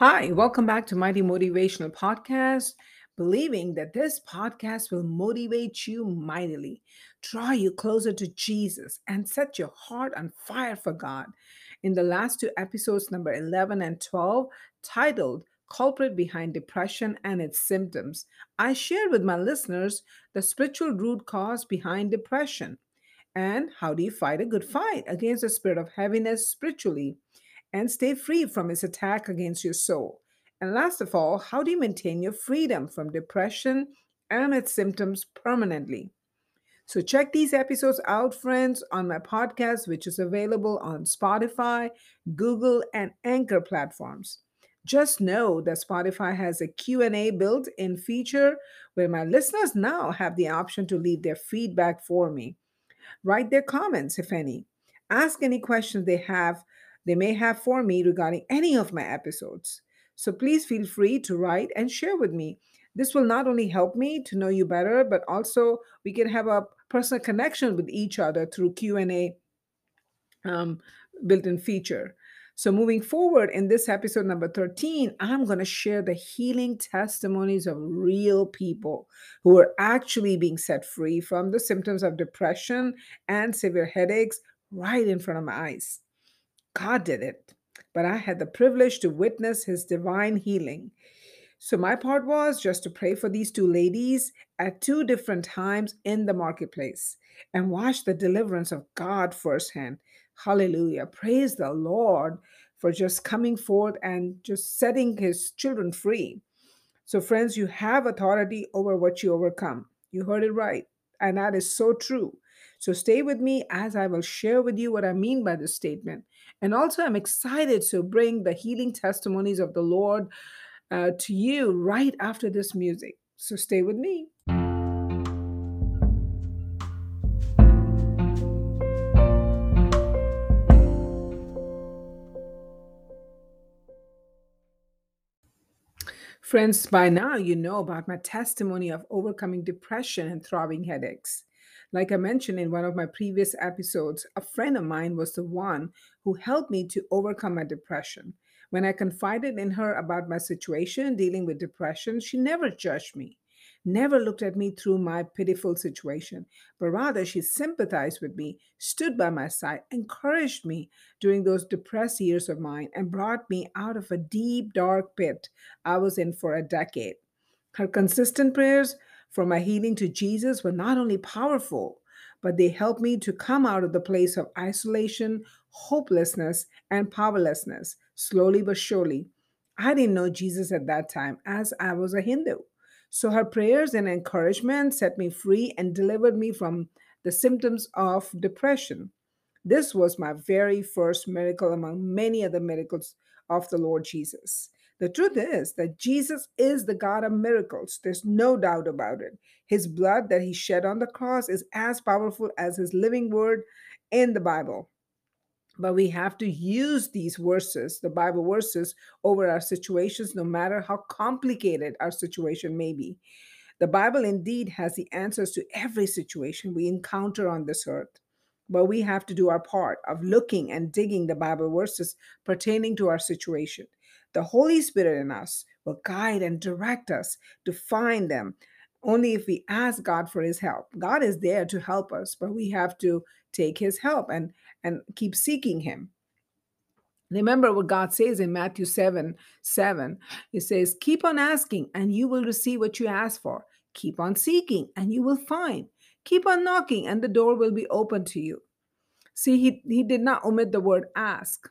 Hi, welcome back to Mighty Motivational Podcast. Believing that this podcast will motivate you mightily, draw you closer to Jesus, and set your heart on fire for God. In the last two episodes, number 11 and 12, titled Culprit Behind Depression and Its Symptoms, I shared with my listeners the spiritual root cause behind depression and how do you fight a good fight against the spirit of heaviness spiritually and stay free from its attack against your soul? And last of all, how do you maintain your freedom from depression and its symptoms permanently? So, check these episodes out, friends, on my podcast, which is available on Spotify, Google, and Anchor platforms. Just know that Spotify has a Q&A built-in feature where my listeners now have the option to leave their feedback for me. Write their comments, if any. Ask any questions they have they may have for me regarding any of my episodes. So please feel free to write and share with me. This will not only help me to know you better, but also we can have a personal connection with each other through Q&A um, built-in feature. So moving forward in this episode number 13, I'm going to share the healing testimonies of real people who are actually being set free from the symptoms of depression and severe headaches right in front of my eyes. God did it, but I had the privilege to witness his divine healing. So, my part was just to pray for these two ladies at two different times in the marketplace and watch the deliverance of God firsthand. Hallelujah. Praise the Lord for just coming forth and just setting his children free. So, friends, you have authority over what you overcome. You heard it right. And that is so true. So, stay with me as I will share with you what I mean by this statement. And also, I'm excited to bring the healing testimonies of the Lord uh, to you right after this music. So, stay with me. Friends, by now you know about my testimony of overcoming depression and throbbing headaches. Like I mentioned in one of my previous episodes, a friend of mine was the one who helped me to overcome my depression. When I confided in her about my situation dealing with depression, she never judged me, never looked at me through my pitiful situation, but rather she sympathized with me, stood by my side, encouraged me during those depressed years of mine, and brought me out of a deep, dark pit I was in for a decade. Her consistent prayers for my healing to Jesus were not only powerful, but they helped me to come out of the place of isolation, hopelessness, and powerlessness, slowly but surely. I didn't know Jesus at that time as I was a Hindu. So her prayers and encouragement set me free and delivered me from the symptoms of depression. This was my very first miracle among many other miracles of the Lord Jesus. The truth is that Jesus is the God of miracles. There's no doubt about it. His blood that he shed on the cross is as powerful as his living word in the Bible. But we have to use these verses, the Bible verses, over our situations, no matter how complicated our situation may be. The Bible indeed has the answers to every situation we encounter on this earth. But we have to do our part of looking and digging the Bible verses pertaining to our situation. The Holy Spirit in us will guide and direct us to find them only if we ask God for his help. God is there to help us, but we have to take his help and and keep seeking him. Remember what God says in Matthew 7 7. It says, Keep on asking, and you will receive what you ask for. Keep on seeking, and you will find. Keep on knocking, and the door will be open to you. See, he, he did not omit the word ask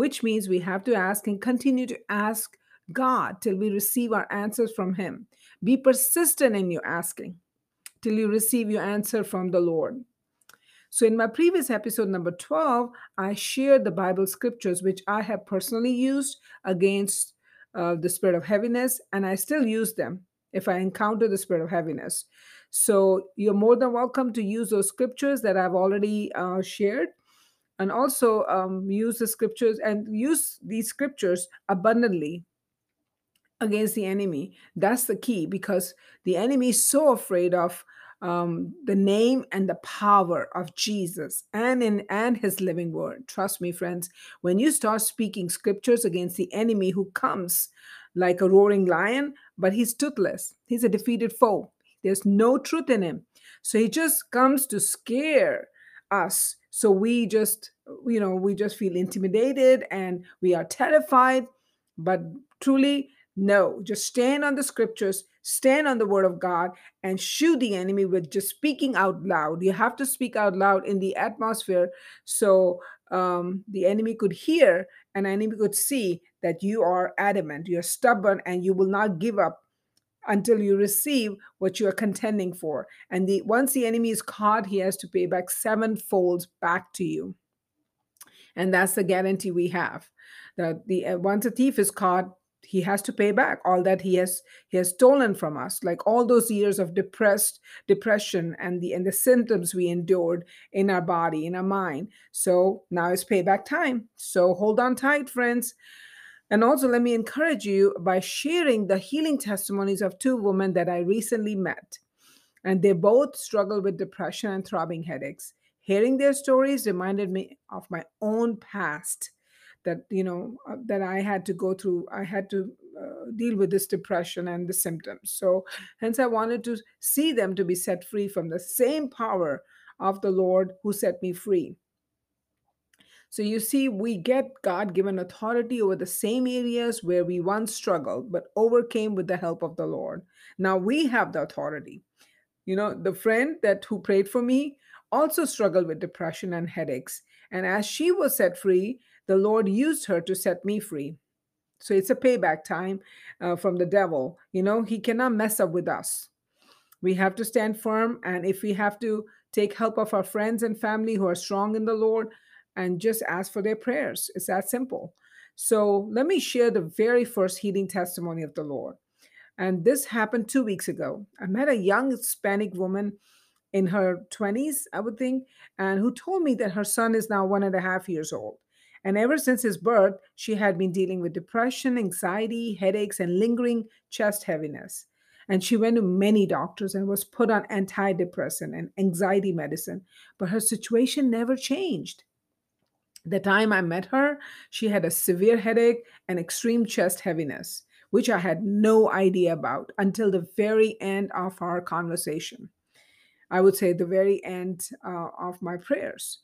which means we have to ask and continue to ask God till we receive our answers from Him. Be persistent in your asking till you receive your answer from the Lord. So, in my previous episode, number 12, I shared the Bible scriptures which I have personally used against uh, the spirit of heaviness, and I still use them if I encounter the spirit of heaviness. So, you're more than welcome to use those scriptures that I've already uh, shared and also um, use the scriptures and use these scriptures abundantly against the enemy that's the key because the enemy is so afraid of um, the name and the power of Jesus and in and his living word. Trust me, friends, when you start speaking scriptures against the enemy who comes like a roaring lion, but he's toothless. He's a defeated foe. There's no truth in him. So he just comes to scare us. So we just, you know, we just feel intimidated and we are terrified. But truly, no, just stand on the scriptures, stand on the word of God, and shoot the enemy with just speaking out loud. You have to speak out loud in the atmosphere so um, the enemy could hear and enemy could see that you are adamant, you're stubborn, and you will not give up until you receive what you are contending for. And the once the enemy is caught, he has to pay back sevenfold back to you. And that's the guarantee we have. That the uh, once a thief is caught, he has to pay back all that he has he has stolen from us like all those years of depressed depression and the and the symptoms we endured in our body in our mind so now it's payback time so hold on tight friends and also let me encourage you by sharing the healing testimonies of two women that i recently met and they both struggle with depression and throbbing headaches. Hearing their stories reminded me of my own past that you know uh, that i had to go through i had to uh, deal with this depression and the symptoms. So hence i wanted to see them to be set free from the same power of the lord who set me free so you see we get god given authority over the same areas where we once struggled but overcame with the help of the lord now we have the authority you know the friend that who prayed for me also struggled with depression and headaches and as she was set free the Lord used her to set me free. So it's a payback time uh, from the devil. You know, he cannot mess up with us. We have to stand firm. And if we have to take help of our friends and family who are strong in the Lord and just ask for their prayers, it's that simple. So let me share the very first healing testimony of the Lord. And this happened two weeks ago. I met a young Hispanic woman in her 20s, I would think, and who told me that her son is now one and a half years old. And ever since his birth, she had been dealing with depression, anxiety, headaches, and lingering chest heaviness. And she went to many doctors and was put on antidepressant and anxiety medicine, but her situation never changed. The time I met her, she had a severe headache and extreme chest heaviness, which I had no idea about until the very end of our conversation. I would say the very end uh, of my prayers.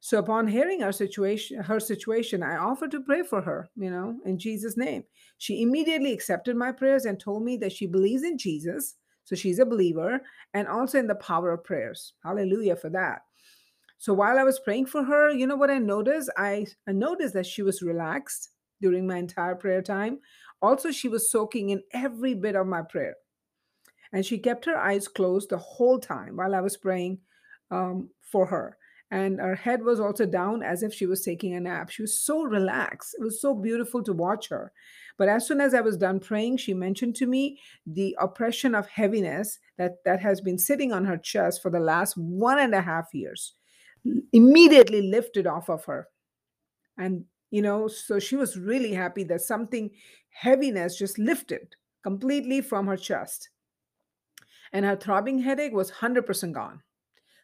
So upon hearing her situation, her situation, I offered to pray for her, you know, in Jesus' name. She immediately accepted my prayers and told me that she believes in Jesus. So she's a believer and also in the power of prayers. Hallelujah for that. So while I was praying for her, you know what I noticed? I, I noticed that she was relaxed during my entire prayer time. Also, she was soaking in every bit of my prayer. And she kept her eyes closed the whole time while I was praying um, for her and her head was also down as if she was taking a nap. She was so relaxed. It was so beautiful to watch her. But as soon as I was done praying, she mentioned to me the oppression of heaviness that, that has been sitting on her chest for the last one and a half years. Immediately lifted off of her. And, you know, so she was really happy that something heaviness just lifted completely from her chest. And her throbbing headache was 100% gone.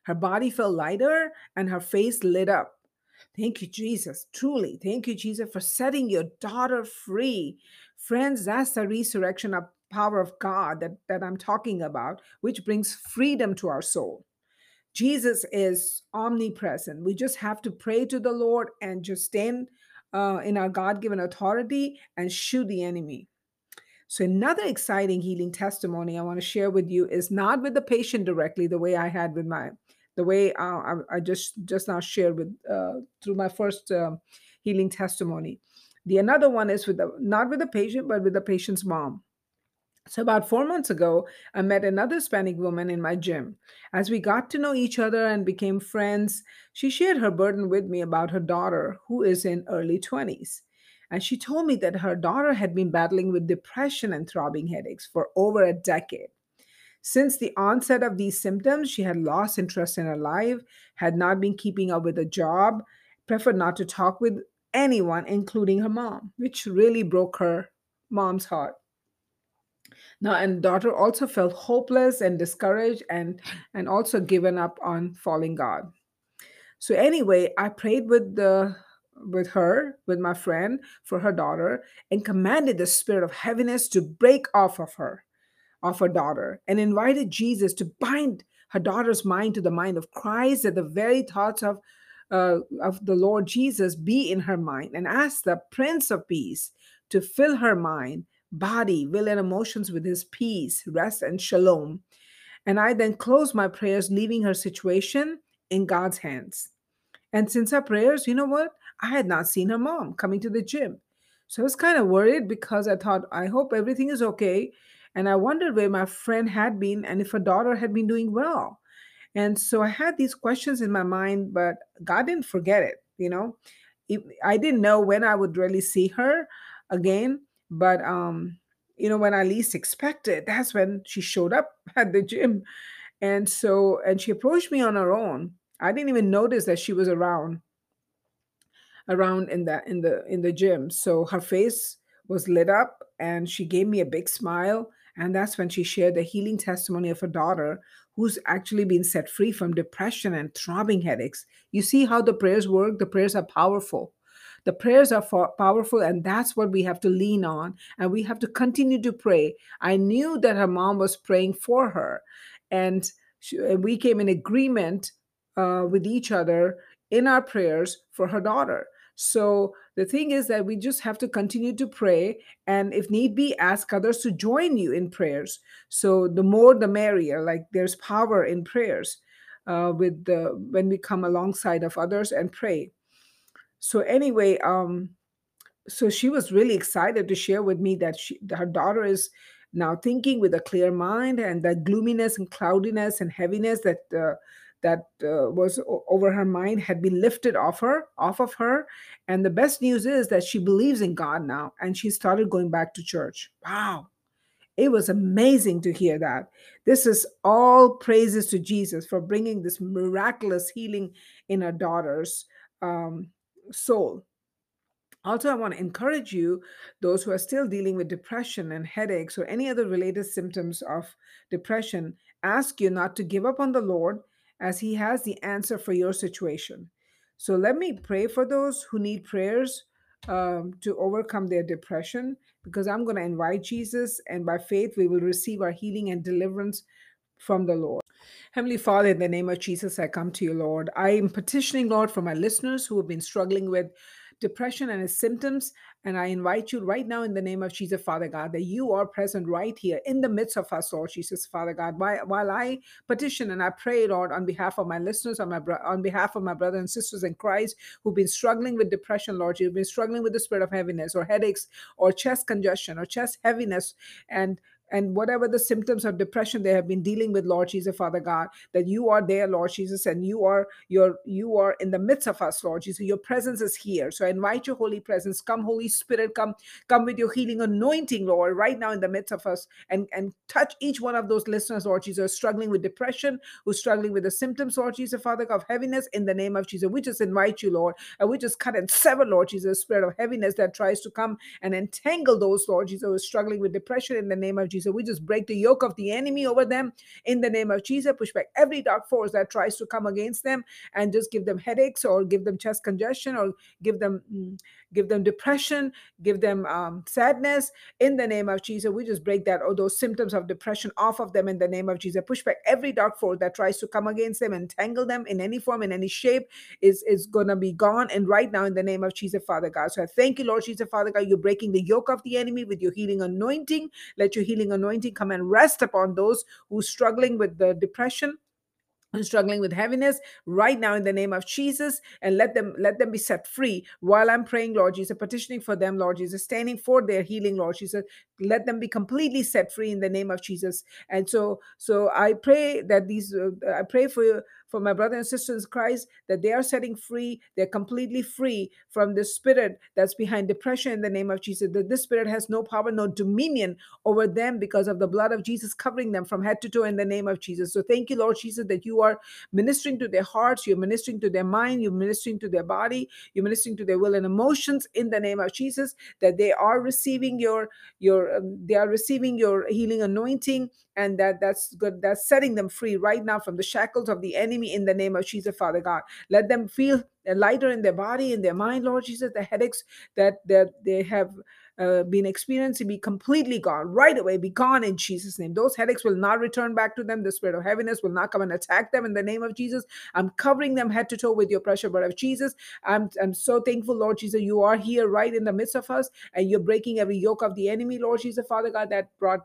Her body felt lighter and her face lit up. Thank you, Jesus. Truly, thank you, Jesus, for setting your daughter free. Friends, that's the resurrection of power of God that, that I'm talking about, which brings freedom to our soul. Jesus is omnipresent. We just have to pray to the Lord and just stand uh, in our God given authority and shoot the enemy. So, another exciting healing testimony I want to share with you is not with the patient directly, the way I had with my the way uh, I, I, just just now shared with uh, through my first um, healing testimony. The another one is with the, not with the patient, but with the patient's mom. So about four months ago, I met another Hispanic woman in my gym. As we got to know each other and became friends, she shared her burden with me about her daughter, who is in early 20s. And she told me that her daughter had been battling with depression and throbbing headaches for over a decade. Since the onset of these symptoms, she had lost interest in her life, had not been keeping up with a job, preferred not to talk with anyone, including her mom, which really broke her mom's heart. Now, and daughter also felt hopeless and discouraged and and also given up on following God. So anyway, I prayed with the with her, with my friend for her daughter, and commanded the spirit of heaviness to break off of her, of her daughter, and invited Jesus to bind her daughter's mind to the mind of Christ, that the very thoughts of uh, of the Lord Jesus be in her mind, and asked the Prince of Peace to fill her mind, body, will, and emotions with his peace, rest, and shalom. And I then closed my prayers, leaving her situation in God's hands. And since our prayers, you know what? I had not seen her mom coming to the gym. So I was kind of worried because I thought, I hope everything is okay. And I wondered where my friend had been and if her daughter had been doing well. And so I had these questions in my mind, but God didn't forget it, you know. I didn't know when I would really see her again, but um, you know, when I least expected, that's when she showed up at the gym. And so, and she approached me on her own. I didn't even notice that she was around around in the in the in the gym so her face was lit up and she gave me a big smile and that's when she shared the healing testimony of her daughter who's actually been set free from depression and throbbing headaches you see how the prayers work the prayers are powerful the prayers are for, powerful and that's what we have to lean on and we have to continue to pray i knew that her mom was praying for her and she, and we came in agreement uh, with each other in our prayers for her daughter so the thing is that we just have to continue to pray and if need be ask others to join you in prayers. So the more the merrier like there's power in prayers uh, with the when we come alongside of others and pray. So anyway, um so she was really excited to share with me that she, her daughter is now thinking with a clear mind and that gloominess and cloudiness and heaviness that uh, that uh, was over her mind had been lifted off her off of her. And the best news is that she believes in god now and she started going back to church. Wow. It was amazing to hear that. This is all praises to jesus for bringing this miraculous healing in her daughter's. Um, soul also, I want to encourage you, those who are still dealing with depression and headaches or any other related symptoms of depression, ask you not to give up on the Lord as He has the answer for your situation. So let me pray for those who need prayers um, to overcome their depression because I'm going to invite Jesus, and by faith, we will receive our healing and deliverance from the Lord. Heavenly Father, in the name of Jesus, I come to you, Lord. I am petitioning, Lord, for my listeners who have been struggling with depression and its symptoms. And I invite you right now in the name of Jesus, Father God, that you are present right here in the midst of us, Lord Jesus, Father God. While, while I petition and I pray, Lord, on behalf of my listeners, on my bro- on behalf of my brothers and sisters in Christ who've been struggling with depression, Lord, you've been struggling with the spirit of heaviness or headaches or chest congestion or chest heaviness and and whatever the symptoms of depression they have been dealing with lord jesus father god that you are there lord jesus and you are you're you are in the midst of us lord jesus. Your presence is here. So I invite your holy presence. Come holy spirit come come with your healing anointing lord right now in the midst of us and and touch each one of those listeners lord jesus struggling with depression who's struggling with the symptoms lord jesus father god of heaviness in the name of jesus. We just invite you lord and we just cut and sever lord jesus spirit of heaviness that tries to come and entangle those, Lord Jesus, who are struggling with depression in the name of Jesus. So we just break the yoke of the enemy over them in the name of Jesus. Push back every dark force that tries to come against them and just give them headaches or give them chest congestion or give them mm, give them depression, give them um, sadness in the name of Jesus. We just break that or those symptoms of depression off of them in the name of Jesus. Push back every dark force that tries to come against them, entangle them in any form, in any shape, is is gonna be gone. And right now, in the name of Jesus, Father God. So I thank you, Lord Jesus, Father God. You're breaking the yoke of the enemy with your healing anointing. Let your healing anointing come and rest upon those who are struggling with the depression and struggling with heaviness right now in the name of Jesus and let them let them be set free. While I'm praying Lord Jesus petitioning for them Lord Jesus standing for their healing Lord Jesus let them be completely set free in the name of Jesus. And so so I pray that these uh, I pray for for my brothers and sisters in Christ that they are setting free. They're completely free from the spirit that's behind depression in the name of Jesus. That this spirit has no power, no dominion over them because of the blood of Jesus covering them from head to toe in the name of Jesus. So thank you, Lord Jesus, that you are ministering to their hearts, you're ministering to their mind, you're ministering to their body, you're ministering to their will and emotions in the name of Jesus. That they are receiving your your um, they are receiving your healing anointing and that that's good that's setting them free right now from the shackles of the enemy in the name of jesus father god. Let them feel lighter in their body in their mind lord jesus. The headaches that that they have uh, been experiencing be completely gone. Right away be gone in jesus name. Those headaches will not return back to them. The spirit of heaviness will not come and attack them in the name of jesus. I'm covering them head to toe with your pressure blood of jesus. I'm i'm so thankful lord jesus you are here right in the midst of us and you're breaking every yoke of the enemy lord jesus father god that brought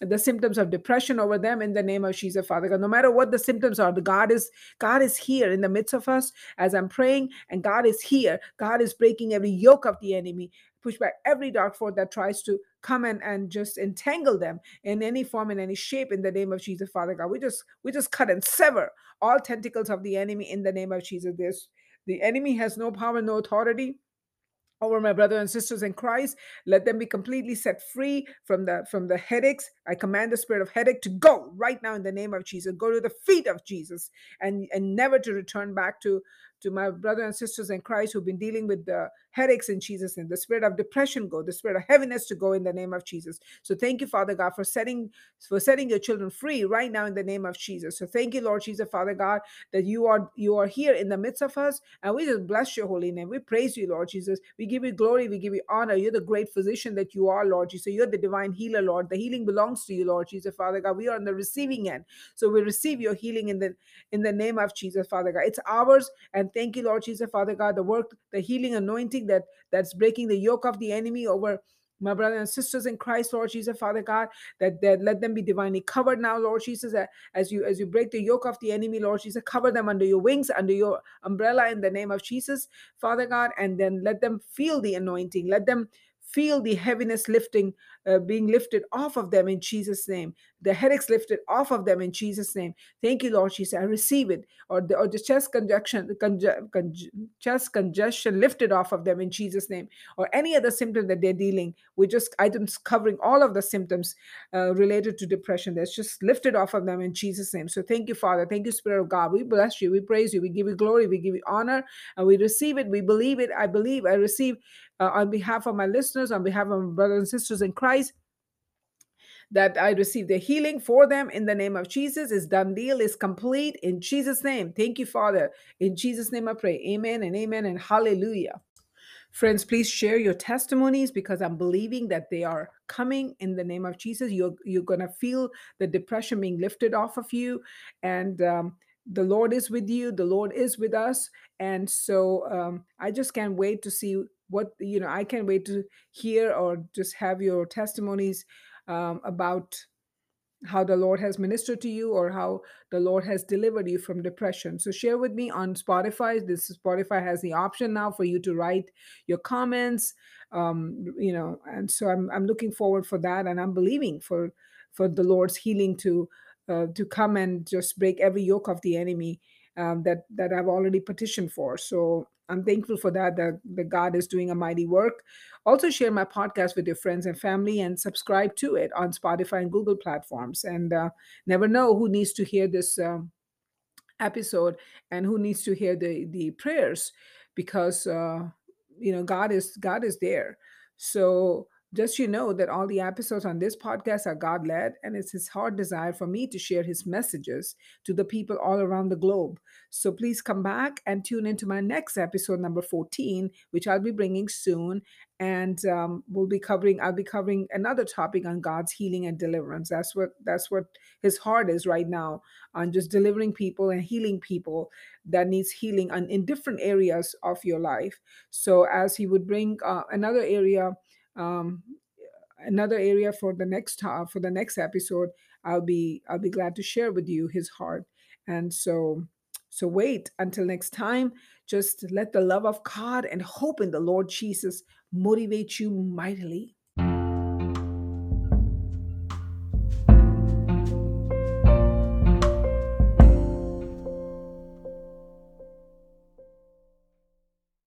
the symptoms of depression over them in the name of Jesus, Father God. No matter what the symptoms are, the God is God is here in the midst of us as I'm praying, and God is here. God is breaking every yoke of the enemy, push back every dark force that tries to come and, and just entangle them in any form, in any shape, in the name of Jesus, Father God. We just we just cut and sever all tentacles of the enemy in the name of Jesus. This the enemy has no power, no authority over my brothers and sisters in Christ. Let them be completely set free from the from the headaches. I command the spirit of headache to go right now in the name of Jesus. Go to the feet of Jesus and and never to return back to to my brothers and sisters in Christ who've been dealing with the headaches in Jesus' name, the spirit of depression go, the spirit of heaviness to go in the name of Jesus. So thank you, Father God, for setting for setting your children free right now in the name of Jesus. So thank you, Lord Jesus, Father God, that you are you are here in the midst of us, and we just bless your holy name. We praise you, Lord Jesus. We give you glory, we give you honor. You're the great physician that you are, Lord Jesus. You're the divine healer, Lord. The healing belongs to you, Lord Jesus, Father God. We are on the receiving end, so we receive your healing in the in the name of Jesus, Father God. It's ours, and thank you, Lord Jesus, Father God. The work, the healing anointing that that's breaking the yoke of the enemy over my brothers and sisters in Christ, Lord Jesus, Father God, that, that let them be divinely covered now, Lord Jesus, as you as you break the yoke of the enemy, Lord Jesus, cover them under your wings, under your umbrella in the name of Jesus, Father God, and then let them feel the anointing. Let them feel the heaviness lifting, uh, being lifted off of them in Jesus' name. The headaches lifted off of them in Jesus' name. Thank you, Lord Jesus. I receive it. Or the, or the chest congestion, conge, conge, chest congestion lifted off of them in Jesus' name. Or any other symptom that they're dealing we just items covering all of the symptoms uh, related to depression. That's just lifted off of them in Jesus' name. So thank you, Father. Thank you, Spirit of God. We bless you. We praise you. We give you glory. We give you honor. And we receive it. We believe it. I believe. I receive uh, on behalf of my listeners, on behalf of my brothers and sisters in Christ, that I receive the healing for them in the name of Jesus. Is done deal, is complete in Jesus' name. Thank you, Father. In Jesus' name I pray. Amen and amen and hallelujah. Friends, please share your testimonies because I'm believing that they are coming in the name of Jesus. You're you're gonna feel the depression being lifted off of you, and um, the Lord is with you. The Lord is with us, and so um, I just can't wait to see what you know i can't wait to hear or just have your testimonies um, about how the lord has ministered to you or how the lord has delivered you from depression so share with me on spotify this spotify has the option now for you to write your comments um, you know and so I'm, I'm looking forward for that and i'm believing for for the lord's healing to uh, to come and just break every yoke of the enemy um, that that I've already petitioned for. So I'm thankful for that, that, that God is doing a mighty work. Also, share my podcast with your friends and family and subscribe to it on Spotify and Google platforms. And uh, never know who needs to hear this um, episode and who needs to hear the, the prayers because, uh, you know, God is God is there. So just you know that all the episodes on this podcast are God led, and it's His heart desire for me to share His messages to the people all around the globe. So please come back and tune into my next episode, number 14, which I'll be bringing soon. And um, we'll be covering, I'll be covering another topic on God's healing and deliverance. That's what that's what His heart is right now on just delivering people and healing people that needs healing on, in different areas of your life. So as He would bring uh, another area um, another area for the next uh, for the next episode i'll be i'll be glad to share with you his heart. And so so wait until next time. Just let the love of god and hope in the lord jesus motivate you mightily